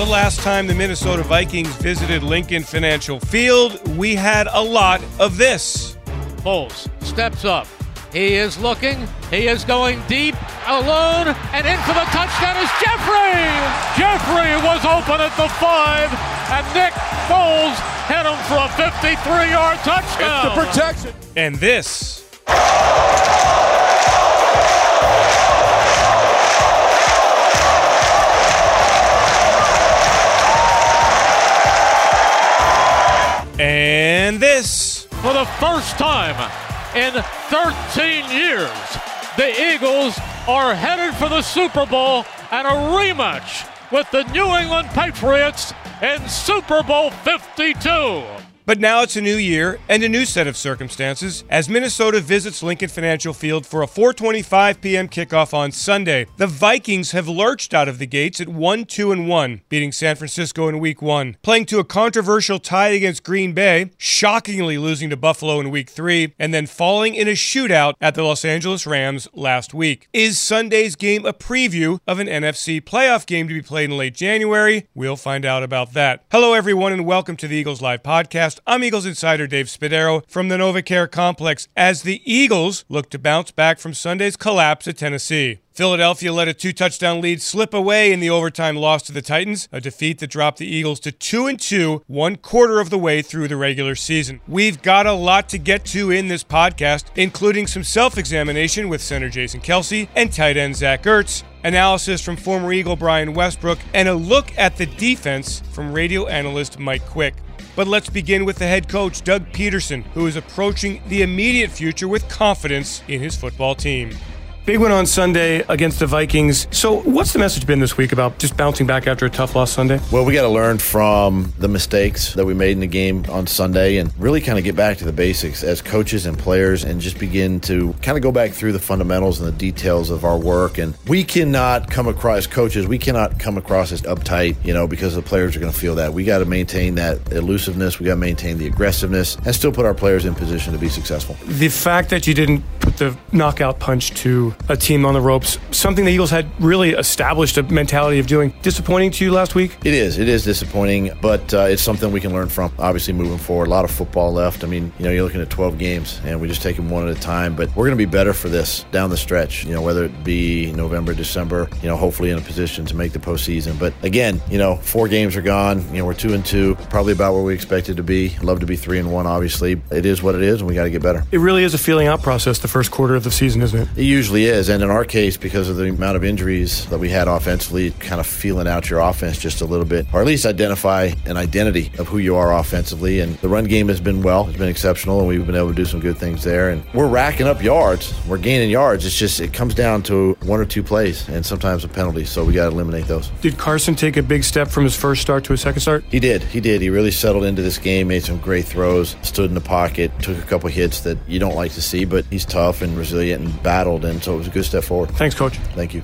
The last time the Minnesota Vikings visited Lincoln Financial Field, we had a lot of this. Foles steps up. He is looking. He is going deep, alone, and in for the touchdown is Jeffery. Jeffery was open at the five, and Nick Foles hit him for a 53-yard touchdown. It's the protection. And this. And this. For the first time in 13 years, the Eagles are headed for the Super Bowl and a rematch with the New England Patriots in Super Bowl 52. But now it's a new year and a new set of circumstances as Minnesota visits Lincoln Financial Field for a 4:25 p.m. kickoff on Sunday. The Vikings have lurched out of the gates at 1-2 and 1, beating San Francisco in week 1, playing to a controversial tie against Green Bay, shockingly losing to Buffalo in week 3, and then falling in a shootout at the Los Angeles Rams last week. Is Sunday's game a preview of an NFC playoff game to be played in late January? We'll find out about that. Hello everyone and welcome to the Eagles Live podcast. I'm Eagles insider Dave Spadaro from the NovaCare Complex as the Eagles look to bounce back from Sunday's collapse at Tennessee. Philadelphia let a two touchdown lead slip away in the overtime loss to the Titans, a defeat that dropped the Eagles to 2 and 2, one quarter of the way through the regular season. We've got a lot to get to in this podcast, including some self examination with center Jason Kelce and tight end Zach Ertz, analysis from former Eagle Brian Westbrook, and a look at the defense from radio analyst Mike Quick. But let's begin with the head coach, Doug Pederson, who is approaching the immediate future with confidence in his football team. Big win on Sunday against the Vikings. So, what's the message been this week about just bouncing back after a tough loss Sunday? Well, we got to learn from the mistakes that we made in the game on Sunday and really kind of get back to the basics as coaches and players and just begin to kind of go back through the fundamentals and the details of our work. And we cannot come across, coaches, we cannot come across as uptight, you know, because the players are going to feel that. We got to maintain that elusiveness, we got to maintain the aggressiveness, and still put our players in position to be successful. The fact that you didn't put the knockout punch to a team on the ropes, something the Eagles had really established a mentality of doing. Disappointing to you last week? It is. It is disappointing, but uh, it's something we can learn from. Obviously, moving forward, a lot of football left. I mean, you know, you're looking at 12 games, and we just take them one at a time. But we're going to be better for this down the stretch. You know, whether it be November, December. You know, hopefully in a position to make the postseason. But again, you know, four games are gone. You know, we're two and two, probably about where we expected to be. Love to be three and one. Obviously, it is what it is, and we got to get better. It really is a feeling out process the first quarter of the season, isn't it? It usually is, and in our case, because of the amount of injuries that we had offensively, kind of feeling out your offense just a little bit, or at least identify an identity of who you are offensively. And the run game has been well, it's been exceptional, and we've been able to do some good things there. And we're racking up yards, we're gaining yards. It's just it comes down to one or two plays, and sometimes a penalty. So we got to eliminate those. Did Carson take a big step from his first start to his second start? He did. He did. He really settled into this game, made some great throws, stood in the pocket, took a couple hits that you don't like to see, but he's tough and resilient and battled, and so it was a good step forward. Thanks, Coach. Thank you.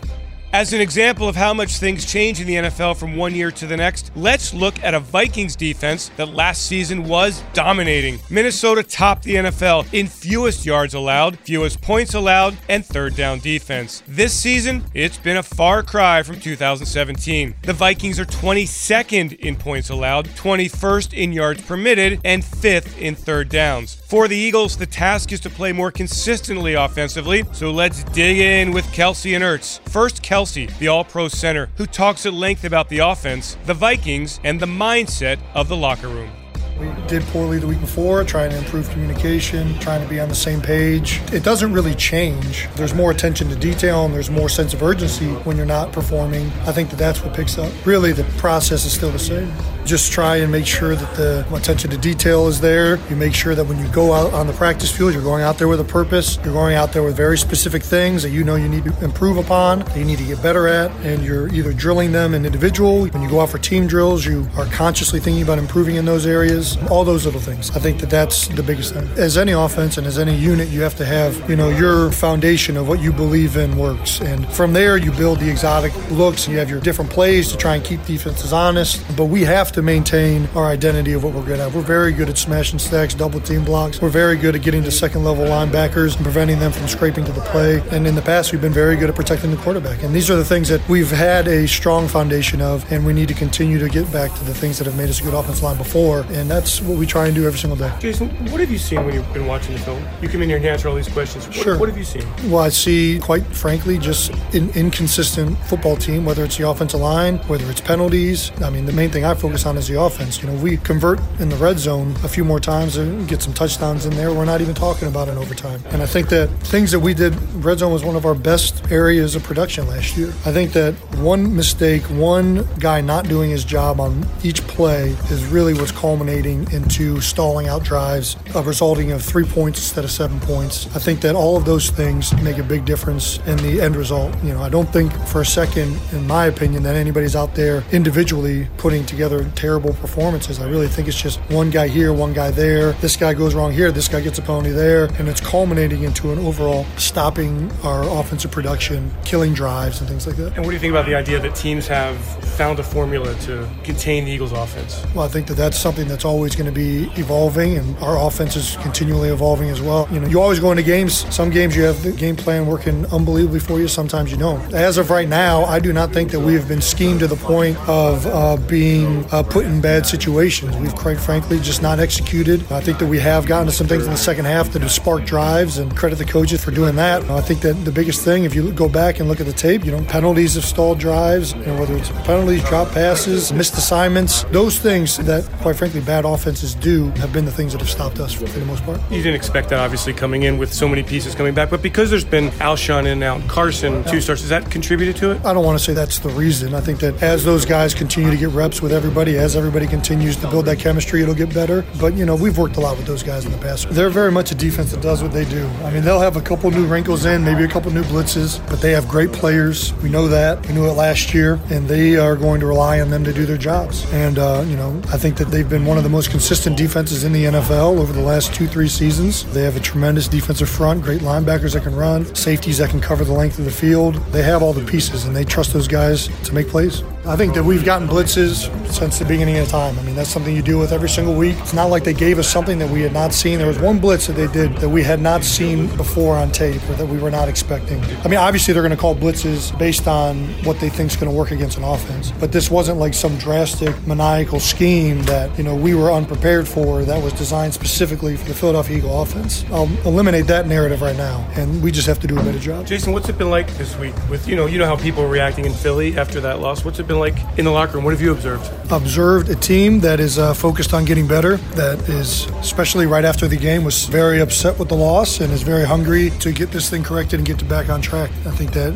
As an example of how much things change in the NFL from one year to the next, let's look at a Vikings defense that last season was dominating. Minnesota topped the NFL in fewest yards allowed, fewest points allowed, and third down defense. This season, it's been a far cry from 2017. The Vikings are 22nd in points allowed, 21st in yards permitted, and 5th in third downs. For the Eagles, the task is to play more consistently offensively, so let's dig in with Kelce and Ertz. First, Kelce, the all pro center, who talks at length about the offense, the Vikings, and the mindset of the locker room. We did poorly the week before, trying to improve communication, trying to be on the same page. It doesn't really change. There's more attention to detail and there's more sense of urgency when you're not performing. I think that that's what picks up. Really, the process is still the same. Just try and make sure that the attention to detail is there. You make sure that when you go out on the practice field, you're going out there with a purpose. You're going out there with very specific things that you know you need to improve upon, that you need to get better at, and you're either drilling them in individual. When you go out for team drills, you are consciously thinking about improving in those areas all those little things. I think that that's the biggest thing. As any offense and as any unit, you have to have, you know, your foundation of what you believe in works. And from there, you build the exotic looks. And you have your different plays to try and keep defenses honest. But we have to maintain our identity of what we're good at. We're very good at smashing stacks, double team blocks. We're very good at getting to second level linebackers and preventing them from scraping to the play. And in the past, we've been very good at protecting the quarterback. And these are the things that we've had a strong foundation of, and we need to continue to get back to the things that have made us a good offensive line before. And that's what we try and do every single day. Jason, what have you seen when you've been watching the film? You come in here and answer all these questions. What, Sure. What have you seen? Well, I see, quite frankly, just an inconsistent football team, whether it's the offensive line, whether it's penalties. I mean, the main thing I focus on is the offense. You know, we convert in the red zone a few more times and get some touchdowns in there. We're not even talking about an overtime. And I think that things that we did, red zone was one of our best areas of production last year. I think that one mistake, one guy not doing his job on each play is really what's culminating into stalling out drives, uh, resulting of three points instead of seven points. I think that all of those things make a big difference in the end result. You know, I don't think for a second, in my opinion, that anybody's out there individually putting together terrible performances. I really think it's just one guy here, one guy there. This guy goes wrong here, this guy gets a penalty there, and it's culminating into an overall stopping our offensive production, killing drives, and things like that. And what do you think about the idea that teams have found a formula to contain the Eagles' offense? Well, I think that that's something that's always going to be evolving, and our offense is continually evolving as well. You know, you always go into games. Some games you have the game plan working unbelievably for you. Sometimes you don't. As of right now, I do not think that we have been schemed to the point of uh, being uh, put in bad situations. We've quite frankly just not executed. I think that we have gotten to some things in the second half that have sparked drives, and credit the coaches for doing that. I think that the biggest thing, if you go back and look at the tape, you know, penalties have stalled drives. You know, whether it's penalties, drop passes, missed assignments, those things that, quite frankly, bad offenses do have been the things that have stopped us for the most part. You didn't expect that, obviously, coming in with so many pieces coming back, but because there's been Alshon in and out, Carson, two starts, has that contributed to it? I don't want to say that's the reason. I think that as those guys continue to get reps with everybody, as everybody continues to build that chemistry, it'll get better. But, you know, we've worked a lot with those guys in the past. They're very much a defense that does what they do. I mean, they'll have a couple new wrinkles in, maybe a couple new blitzes, but they have great players. We know that. We knew it last year, and they are going to rely on them to do their jobs. And, uh, you know, I think that they've been one of the most consistent defenses in the NFL over the last two, three seasons. They have a tremendous defensive front, great linebackers that can run, safeties that can cover the length of the field. They have all the pieces, and they trust those guys to make plays. I think that we've gotten blitzes since the beginning of the time. I mean, that's something you deal with every single week. It's not like they gave us something that we had not seen. There was one blitz that they did that we had not seen before on tape or that we were not expecting. I mean, obviously they're going to call blitzes based on what they think is going to work against an offense, but this wasn't like some drastic maniacal scheme that, you know, we were unprepared for that was designed specifically for the Philadelphia Eagle offense. I'll eliminate that narrative right now, and we just have to do a better job. Jason, what's it been like this week with, you know, you know how people are reacting in Philly after that loss. What's it been like in the locker room? What have you observed? observed a team that is uh, focused on getting better, that is, especially right after the game, was very upset with the loss and is very hungry to get this thing corrected and get back on track. I think that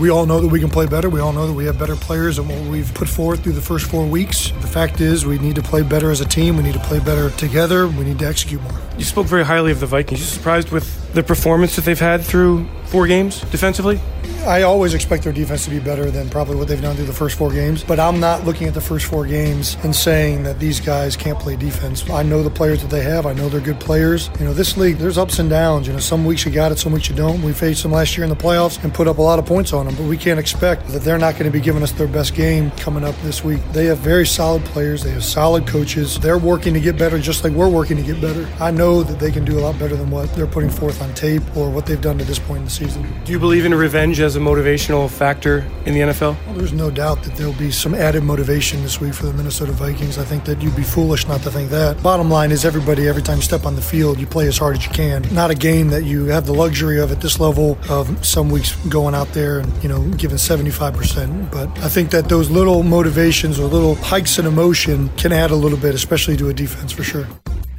we all know that we can play better. We all know that we have better players than what we've put forth through the first four weeks. The fact is, we need to play better as a team. We need to play better together. We need to execute more. You spoke very highly of the Vikings. You surprised with the performance that they've had through four games defensively? I always expect their defense to be better than probably what they've done through the first four games, but I'm not looking at the first four games and saying that these guys can't play defense. I know the players that they have. I know they're good players. You know, this league, there's ups and downs. You know, some weeks you got it, some weeks you don't. We faced them last year in the playoffs and put up a lot of points on them, but we can't expect that they're not going to be giving us their best game coming up this week. They have very solid players. They have solid coaches. They're working to get better just like we're working to get better. I know that they can do a lot better than what they're putting forth on tape or what they've done to this point in the season. Do you believe in revenge as a motivational factor in the NFL? Well, there's no doubt that there'll be some added motivation this week for the Minnesota Vikings. I think that you'd be foolish not to think that. Bottom line is, everybody, every time you step on the field, you play as hard as you can. Not a game that you have the luxury of at this level of some weeks going out there and, you know, giving 75%. But I think that those little motivations or little hikes in emotion can add a little bit, especially to a defense for sure.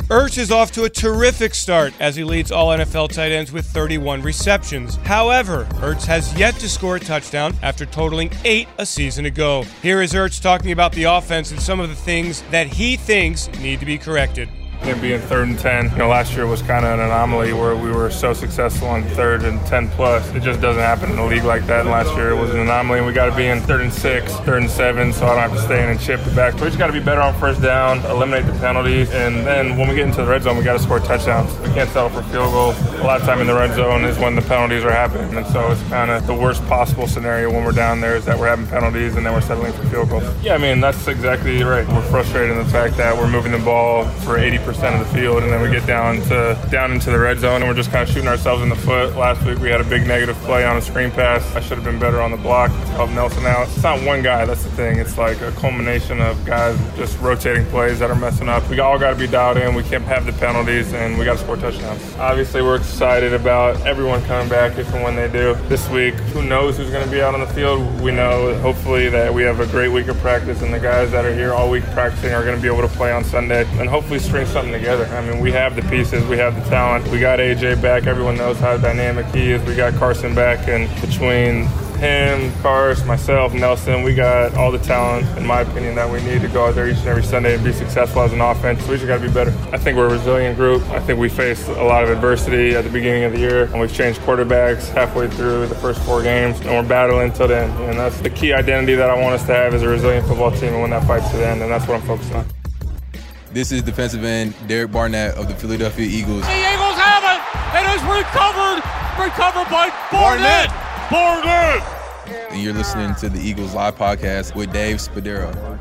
Ertz is off to a terrific start as he leads all NFL tight ends with 31 receptions. However, Ertz has yet to score a touchdown after totaling eight a season ago. Here is Ertz talking about the offense and some of the things that he thinks need to be corrected. And being third and 10. You know, last year was kind of an anomaly where we were so successful on third and 10 plus. It just doesn't happen in a league like that. And last year it was an anomaly, and we got to be in third and six, third and seven, so I don't have to stay in and chip the back. We just got to be better on first down, eliminate the penalties, and then when we get into the red zone, we got to score touchdowns. We can't settle for field goals. A lot of time in the red zone is when the penalties are happening, and so it's kind of the worst possible scenario when we're down there is that we're having penalties and then we're settling for field goals. Yeah, I mean that's exactly right. We're frustrated in the fact that we're moving the ball for 80% of the field, and then we get down to down into the red zone, and we're just kind of shooting ourselves in the foot. Last week we had a big negative play on a screen pass. I should have been better on the block to help Nelson out. It's not one guy. That's the thing. It's like a culmination of guys just rotating plays that are messing up. We all got to be dialed in. We can't have the penalties, and we got to score touchdowns. Obviously, we're excited about everyone coming back if and when they do. This week, who knows who's going to be out on the field? We know hopefully that we have a great week of practice, and the guys that are here all week practicing are going to be able to play on Sunday, and hopefully string something together. I mean, we have the pieces, we have the talent. We got AJ back. Everyone knows how dynamic he is. We got Carson back, and between him, Cars, myself, Nelson, we got all the talent, in my opinion, that we need to go out there each and every Sunday and be successful as an offense. We just got to be better. I think we're a resilient group. I think we faced a lot of adversity at the beginning of the year, and we've changed quarterbacks halfway through the first four games, and we're battling until then. And that's the key identity that I want us to have as a resilient football team and win that fight to the end, and that's what I'm focused on. This is defensive end Derek Barnett of the Philadelphia Eagles. The Eagles have it. It is recovered. Recovered by Barnett. Barnett. And you're listening to the Eagles Live podcast with Dave Spadaro.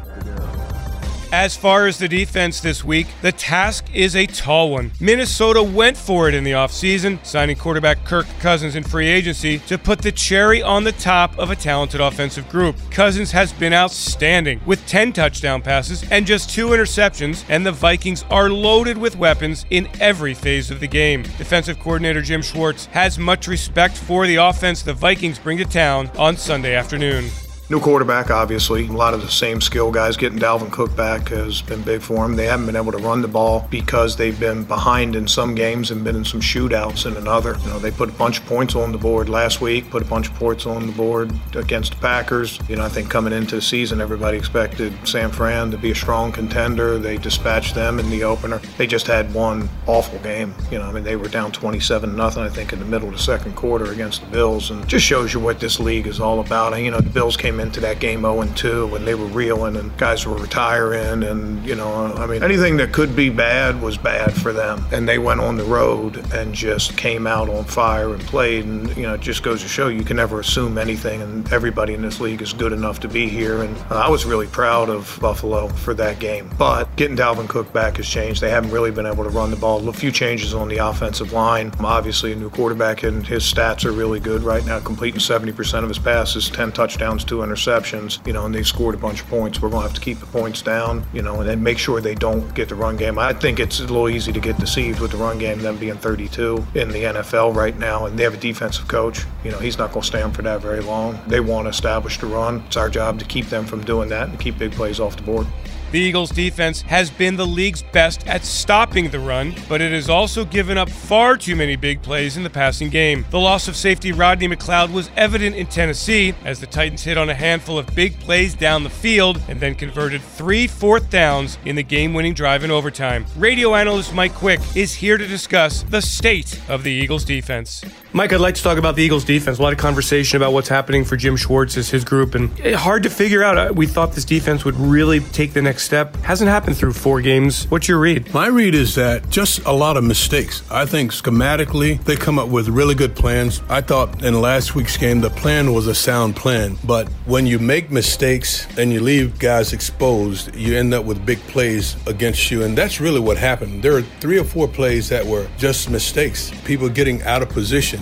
As far as the defense this week, the task is a tall one. Minnesota went for it in the offseason, signing quarterback Kirk Cousins in free agency to put the cherry on the top of a talented offensive group. Cousins has been outstanding with 10 touchdown passes and just two interceptions, and the Vikings are loaded with weapons in every phase of the game. Defensive coordinator Jim Schwartz has much respect for the offense the Vikings bring to town on Sunday afternoon. New quarterback, obviously. A lot of the same skill guys. Getting Dalvin Cook back has been big for them. They haven't been able to run the ball because they've been behind in some games and been in some shootouts in another. You know, they put a bunch of points on the board last week, put a bunch of points on the board against the Packers. You know, I think coming into the season, everybody expected San Fran to be a strong contender. They dispatched them in the opener. They just had one awful game. You know, I mean, they were down 27 nothing, I think, in the middle of the second quarter against the Bills, and just shows you what this league is all about. You know, the Bills came into that game 0 2 when they were reeling and guys were retiring. And, you know, I mean, anything that could be bad was bad for them. And they went on the road and just came out on fire and played. And, you know, it just goes to show you can never assume anything. And everybody in this league is good enough to be here. And uh, I was really proud of Buffalo for that game. But getting Dalvin Cook back has changed. They haven't really been able to run the ball. A few changes on the offensive line. Obviously, a new quarterback, and his stats are really good right now, completing 70% of his passes, 10 touchdowns, two you know, and they scored a bunch of points. We're going to have to keep the points down, you know, and then make sure they don't get the run game. I think it's a little easy to get deceived with the run game, them being 32 in the NFL right now, and they have a defensive coach. You know, he's not going to stand for that very long. They want to establish the run. It's our job to keep them from doing that and keep big plays off the board. The Eagles' defense has been the league's best at stopping the run, but it has also given up far too many big plays in the passing game. The loss of safety Rodney McLeod was evident in Tennessee as the Titans hit on a handful of big plays down the field and then converted three fourth downs in the game winning drive in overtime. Radio analyst Mike Quick is here to discuss the state of the Eagles' defense. Mike, I'd like to talk about the Eagles' defense. A lot of conversation about what's happening for Jim Schwartz as his group, and hard to figure out. Uh, we thought this defense would really take the next step. Hasn't happened through four games. What's your read? My read is that just a lot of mistakes. I think schematically, they come up with really good plans. I thought in last week's game, the plan was a sound plan, but when you make mistakes and you leave guys exposed, you end up with big plays against you, and that's really what happened. There are three or four plays that were just mistakes. People getting out of position.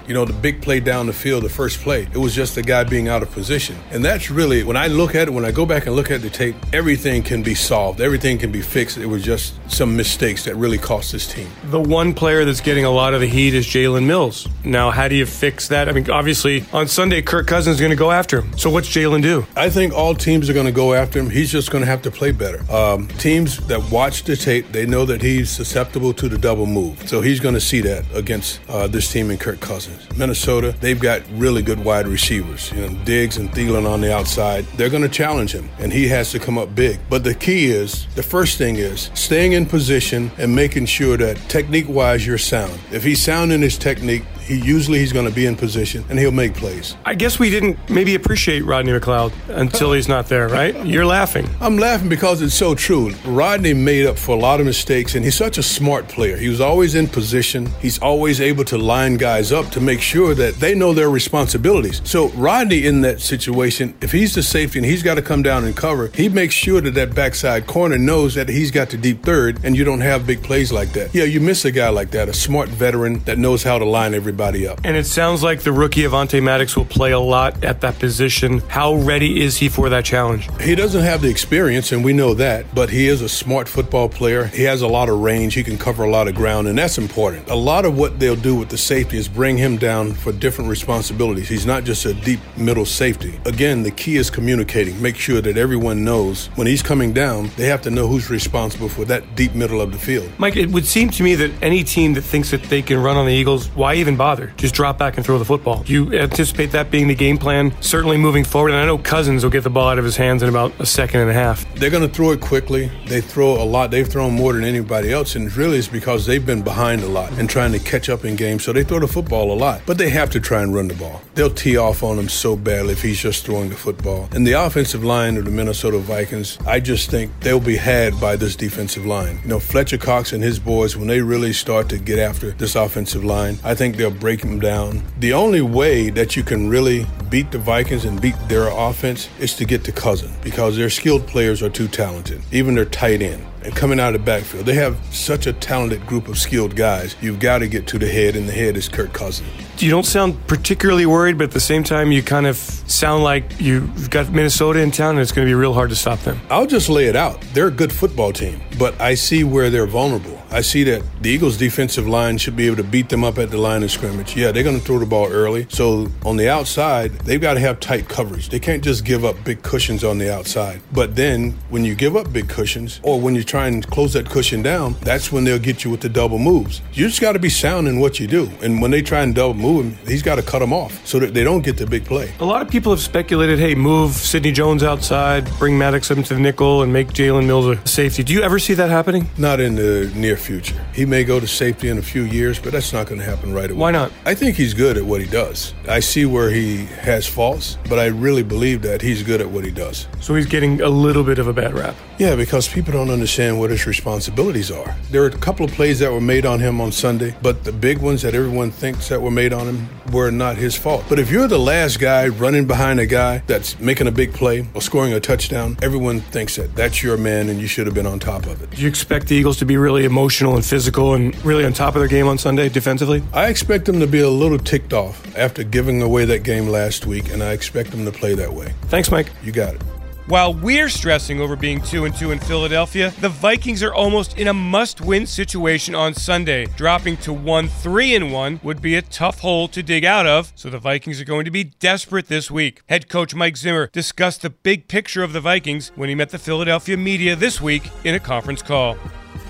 You know, the big play down the field, the first play, it was just the guy being out of position. And that's really, when I look at it, when I go back and look at the tape, everything can be solved, everything can be fixed. It was just some mistakes that really cost this team. The one player that's getting a lot of the heat is Jalen Mills. Now, how do you fix that? I mean, obviously, on Sunday, Kirk Cousins is going to go after him. So, what's Jalen do? I think all teams are going to go after him. He's just going to have to play better. Um, teams that watch the tape, they know that he's susceptible to the double move. So, he's going to see that against uh, this team and Kirk Cousins. Minnesota, they've got really good wide receivers. You know, Diggs and Thielen on the outside. They're going to challenge him, and he has to come up big. But the key is the first thing is staying in position and making sure that technique wise you're sound. If he's sound in his technique, he usually he's going to be in position and he'll make plays. I guess we didn't maybe appreciate Rodney McLeod until he's not there, right? You're laughing. I'm laughing because it's so true. Rodney made up for a lot of mistakes and he's such a smart player. He was always in position. He's always able to line guys up to make sure that they know their responsibilities. So Rodney in that situation, if he's the safety and he's got to come down and cover, he makes sure that that backside corner knows that he's got the deep third and you don't have big plays like that. Yeah, you miss a guy like that, a smart veteran that knows how to line everybody everybody up. And it sounds like the rookie Avonte Maddox will play a lot at that position. How ready is he for that challenge? He doesn't have the experience, and we know that, but he is a smart football player. He has a lot of range. He can cover a lot of ground, and that's important. A lot of what they'll do with the safety is bring him down for different responsibilities. He's not just a deep middle safety. Again, the key is communicating. Make sure that everyone knows when he's coming down, they have to know who's responsible for that deep middle of the field. Mike, it would seem to me that any team that thinks that they can run on the Eagles, why even bother? Bother. Just drop back and throw the football. You anticipate that being the game plan, certainly moving forward? And I know Cousins will get the ball out of his hands in about a second and a half. They're going to throw it quickly. They throw a lot. They've thrown more than anybody else, and really it's because they've been behind a lot and trying to catch up in games. So they throw the football a lot, but they have to try and run the ball. They'll tee off on him so badly if he's just throwing the football. And the offensive line of the Minnesota Vikings, I just think they'll be had by this defensive line. You know, Fletcher Cox and his boys, when they really start to get after this offensive line, I think they'll break them down. The only way that you can really beat the Vikings and beat their offense is to get to Cousin because their skilled players are too talented, even their tight end and coming out of the backfield. They have such a talented group of skilled guys. You've got to get to the head, and the head is Kirk Cousins. You don't sound particularly worried, but at the same time, you kind of sound like you've got Minnesota in town, and it's going to be real hard to stop them. I'll just lay it out. They're a good football team, but I see where they're vulnerable. I see that the Eagles' defensive line should be able to beat them up at the line of scrimmage. Yeah, they're going to throw the ball early. So on the outside, they've got to have tight coverage. They can't just give up big cushions on the outside. But then when you give up big cushions, or when you try and close that cushion down, that's when they'll get you with the double moves. You just got to be sound in what you do. And when they try and double move him, he's got to cut them off so that they don't get the big play. A lot of people have speculated, hey, move Sidney Jones outside, bring Maddox up into the nickel, and make Jalen Mills a safety. Do you ever see that happening? Not in the near future. He may go to safety in a few years, but that's not going to happen right away. Why not? I think he's good at what he does. I see where he has faults, but I really believe that he's good at what he does. So he's getting a little bit of a bad rap. Yeah, because people don't understand what his responsibilities are. There are a couple of plays that were made on him on Sunday, but the big ones that everyone thinks that were made on him were not his fault. But if you're the last guy running behind a guy that's making a big play or scoring a touchdown, everyone thinks that that's your man and you should have been on top of it. Do you expect the Eagles to be really emotional and physical and really on top of their game on Sunday defensively? I expect them to be a little ticked off after giving away that game last week, and I expect them to play that way. Thanks, Mike. You got it. While we're stressing over being 2 and 2 in Philadelphia, the Vikings are almost in a must-win situation on Sunday. Dropping to 1 3 and 1 would be a tough hole to dig out of, so the Vikings are going to be desperate this week. Head coach Mike Zimmer discussed the big picture of the Vikings when he met the Philadelphia media this week in a conference call.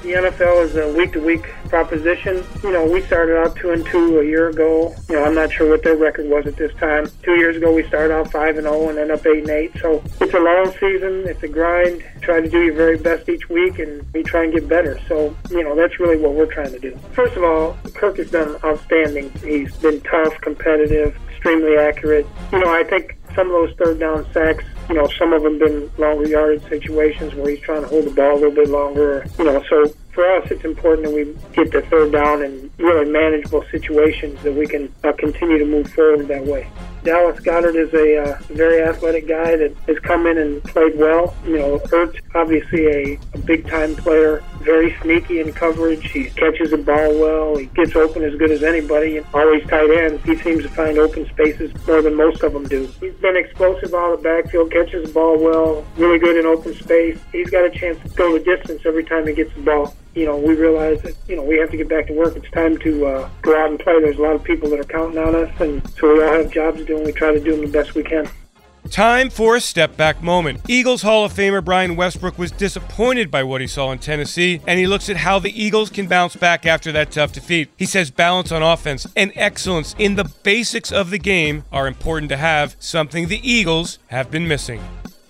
The NFL is a week to week proposition. You know, we started out two and two a year ago. You know, I'm not sure what their record was at this time. Two years ago, we started out five and zero and end up eight and eight. So it's a long season. It's a grind. Try to do your very best each week, and we try and get better. So you know, that's really what we're trying to do. First of all, Kirk has done outstanding. He's been tough, competitive, extremely accurate. You know, I think some of those third down sacks, you know, some of them been longer yardage situations where he's trying to hold the ball a little bit longer. You know, so for us, it's important that we get the third down in really manageable situations that we can uh, continue to move forward that way. Dallas Goedert is a uh, very athletic guy that has come in and played well. You know, Ertz, obviously a, a big time player, very sneaky in coverage. He catches the ball well. He gets open as good as anybody. And always tight ends. He seems to find open spaces more than most of them do. He's been explosive out of the backfield, catches the ball well, really good in open space. He's got a chance to go the distance every time he gets the ball you know, we realize that, you know, we have to get back to work. It's time to uh, go out and play. There's a lot of people that are counting on us, and so we all have jobs to do, and we try to do them the best we can. Time for a step back moment. Eagles Hall of Famer Brian Westbrook was disappointed by what he saw in Tennessee, and he looks at how the Eagles can bounce back after that tough defeat. He says balance on offense and excellence in the basics of the game are important to have, something the Eagles have been missing.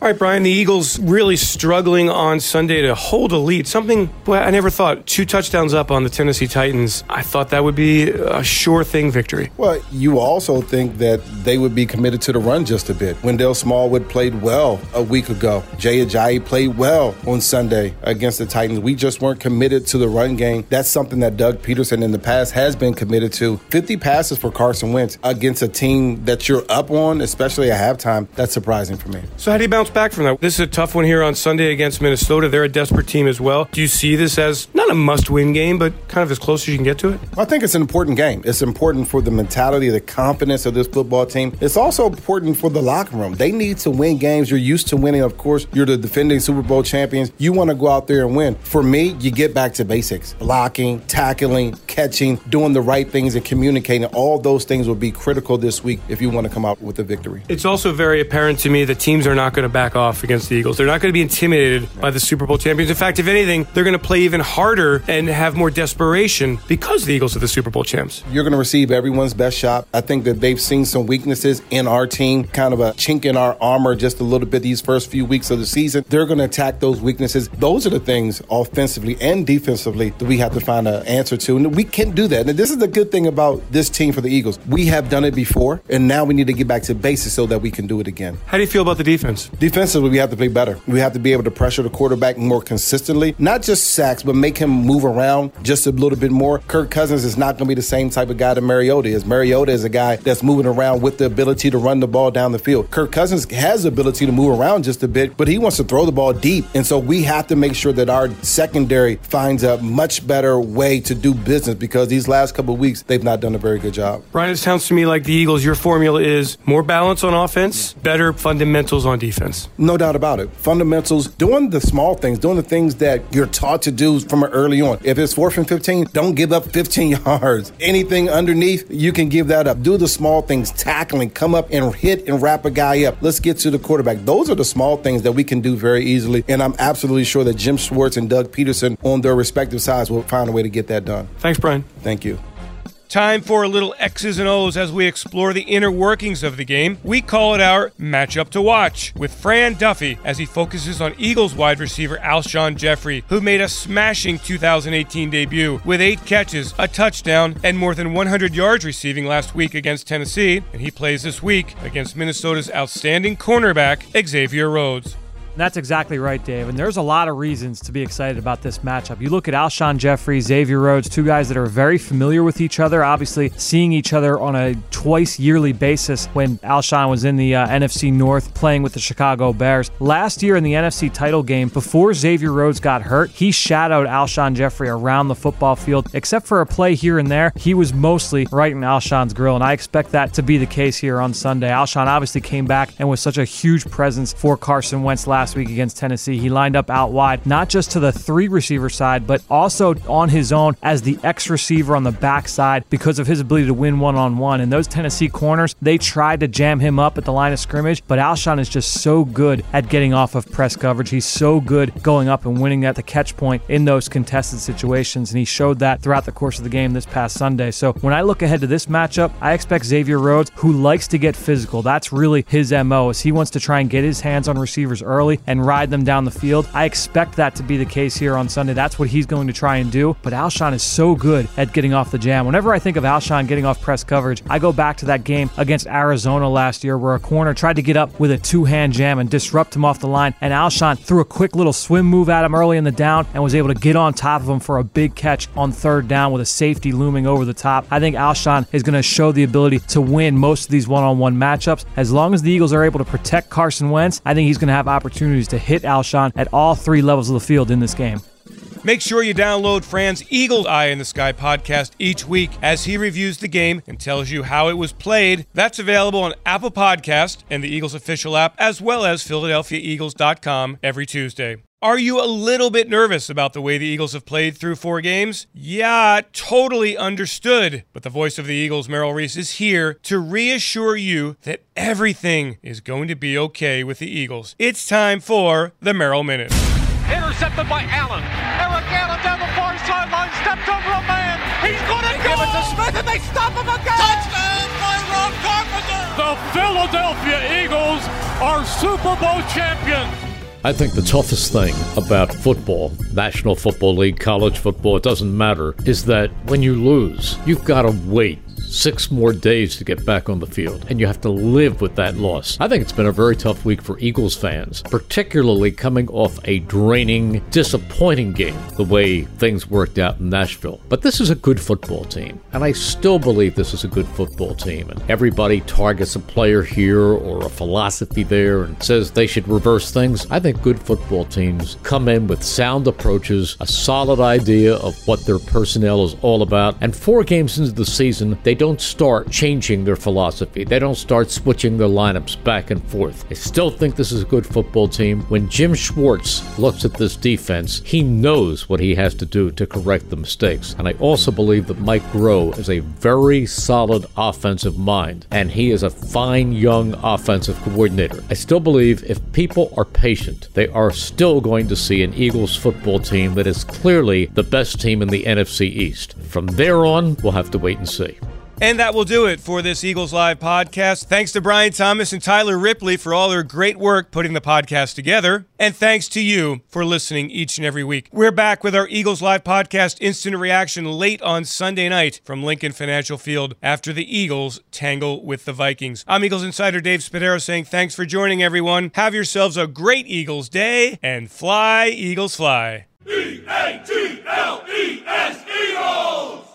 All right, Brian, the Eagles really struggling on Sunday to hold a lead. Something boy, I never thought. Two touchdowns up on the Tennessee Titans. I thought that would be a sure thing victory. Well, you also think that they would be committed to the run just a bit. Wendell Smallwood played well a week ago. Jay Ajayi played well on Sunday against the Titans. We just weren't committed to the run game. That's something that Doug Pederson in the past has been committed to. 50 passes for Carson Wentz against a team that you're up on, especially at halftime. That's surprising for me. So how do you bounce back from that? This is a tough one here on Sunday against Minnesota. They're a desperate team as well. Do you see this as not a must win game, but kind of as close as you can get to it? I think it's an important game. It's important for the mentality, the confidence of this football team. It's also important for the locker room. They need to win games. You're used to winning, of course. You're the defending Super Bowl champions. You want to go out there and win. For me, you get back to basics blocking, tackling, catching, doing the right things, and communicating. All those things will be critical this week if you want to come out with a victory. It's also very apparent to me that teams are not going to back off against the Eagles. They're not going to be intimidated by the Super Bowl champions. In fact, if anything, they're going to play even harder and have more desperation because the Eagles are the Super Bowl champs. You're going to receive everyone's best shot. I think that they've seen some weaknesses in our team, kind of a chink in our armor just a little bit these first few weeks of the season. They're going to attack those weaknesses. Those are the things offensively and defensively that we have to find an answer to. And we can do that. And this is the good thing about this team for the Eagles. We have done it before, and now we need to get back to basics so that we can do it again. How do you feel about the defense? Defensively, we have to play better. We have to be able to pressure the quarterback more consistently, not just sacks, but make him move around just a little bit more. Kirk Cousins is not going to be the same type of guy that Mariota is. Mariota is a guy that's moving around with the ability to run the ball down the field. Kirk Cousins has the ability to move around just a bit, but he wants to throw the ball deep. And so we have to make sure that our secondary finds a much better way to do business because these last couple weeks, they've not done a very good job. Brian, it sounds to me like the Eagles, your formula is more balance on offense, better fundamentals on defense. No doubt about it. Fundamentals, doing the small things, doing the things that you're taught to do from early on. If it's fourth and 15, don't give up 15 yards. Anything underneath, you can give that up. Do the small things, tackling, come up and hit and wrap a guy up. Let's get to the quarterback. Those are the small things that we can do very easily. And I'm absolutely sure that Jim Schwartz and Doug Pederson on their respective sides will find a way to get that done. Thanks, Brian. Thank you. Time for a little X's and O's as we explore the inner workings of the game. We call it our matchup to watch with Fran Duffy as he focuses on Eagles wide receiver Alshon Jeffery, who made a smashing 2018 debut with eight catches, a touchdown, and more than 100 yards receiving last week against Tennessee. And he plays this week against Minnesota's outstanding cornerback, Xavier Rhodes. That's exactly right, Dave. And there's a lot of reasons to be excited about this matchup. You look at Alshon Jeffery, Xavier Rhodes, two guys that are very familiar with each other, obviously seeing each other on a twice yearly basis when Alshon was in the uh, NFC North playing with the Chicago Bears. Last year in the NFC title game, before Xavier Rhodes got hurt, he shadowed Alshon Jeffery around the football field. Except for a play here and there, he was mostly right in Alshon's grill. And I expect that to be the case here on Sunday. Alshon obviously came back and was such a huge presence for Carson Wentz last last week against Tennessee. He lined up out wide, not just to the three receiver side, but also on his own as the X receiver on the backside because of his ability to win one on one. And those Tennessee corners, they tried to jam him up at the line of scrimmage, but Alshon is just so good at getting off of press coverage. He's so good going up and winning at the catch point in those contested situations. And he showed that throughout the course of the game this past Sunday. So when I look ahead to this matchup, I expect Xavier Rhodes, who likes to get physical. That's really his MO, is he wants to try and get his hands on receivers early and ride them down the field. I expect that to be the case here on Sunday. That's what he's going to try and do. But Alshon is so good at getting off the jam. Whenever I think of Alshon getting off press coverage, I go back to that game against Arizona last year where a corner tried to get up with a two hand jam and disrupt him off the line. And Alshon threw a quick little swim move at him early in the down and was able to get on top of him for a big catch on third down with a safety looming over the top. I think Alshon is going to show the ability to win most of these one on one matchups. As long as the Eagles are able to protect Carson Wentz, I think he's going to have opportunities to hit Alshon at all three levels of the field in this game. Make sure you download Fran's Eagle Eye in the Sky podcast each week as he reviews the game and tells you how it was played. That's available on Apple Podcast and the Eagles official app, as well as PhiladelphiaEagles.com every Tuesday. Are you a little bit nervous about the way the Eagles have played through four games? Yeah, totally understood. But the voice of the Eagles, Merrill Reese, is here to reassure you that everything is going to be okay with the Eagles. It's time for the Merrill Minute. Intercepted by Allen. Eric Allen down the far sideline, stepped over a man. He's going to go. Give it to Smith, and they stop him again. Touchdown by Ron Carpenter. The Philadelphia Eagles are Super Bowl champions. I think the toughest thing about football, National Football League, college football, it doesn't matter, is that when you lose, you've got to wait six more days to get back on the field, and you have to live with that loss. I think it's been a very tough week for Eagles fans, particularly coming off a draining, disappointing game, the way things worked out in Nashville. But this is a good football team, and I still believe this is a good football team. And everybody targets a player here or a philosophy there and says they should reverse things. I think good football teams come in with sound approaches, a solid idea of what their personnel is all about, and four games into the season, they don't start changing their philosophy. They don't start switching their lineups back and forth. I still think this is a good football team. When Jim Schwartz looks at this defense, he knows what he has to do to correct the mistakes. And I also believe that Mike Groh is a very solid offensive mind, and he is a fine young offensive coordinator. I still believe if people are patient, they are still going to see an Eagles football team that is clearly the best team in the NFC East. From there on, we'll have to wait and see. And that will do it for this Eagles Live podcast. Thanks to Brian Thomas and Tyler Ripley for all their great work putting the podcast together. And thanks to you for listening each and every week. We're back with our Eagles Live podcast instant reaction late on Sunday night from Lincoln Financial Field after the Eagles tangle with the Vikings. I'm Eagles insider Dave Spadaro saying thanks for joining everyone. Have yourselves a great Eagles day and fly, Eagles, fly. E A G L E S Eagles!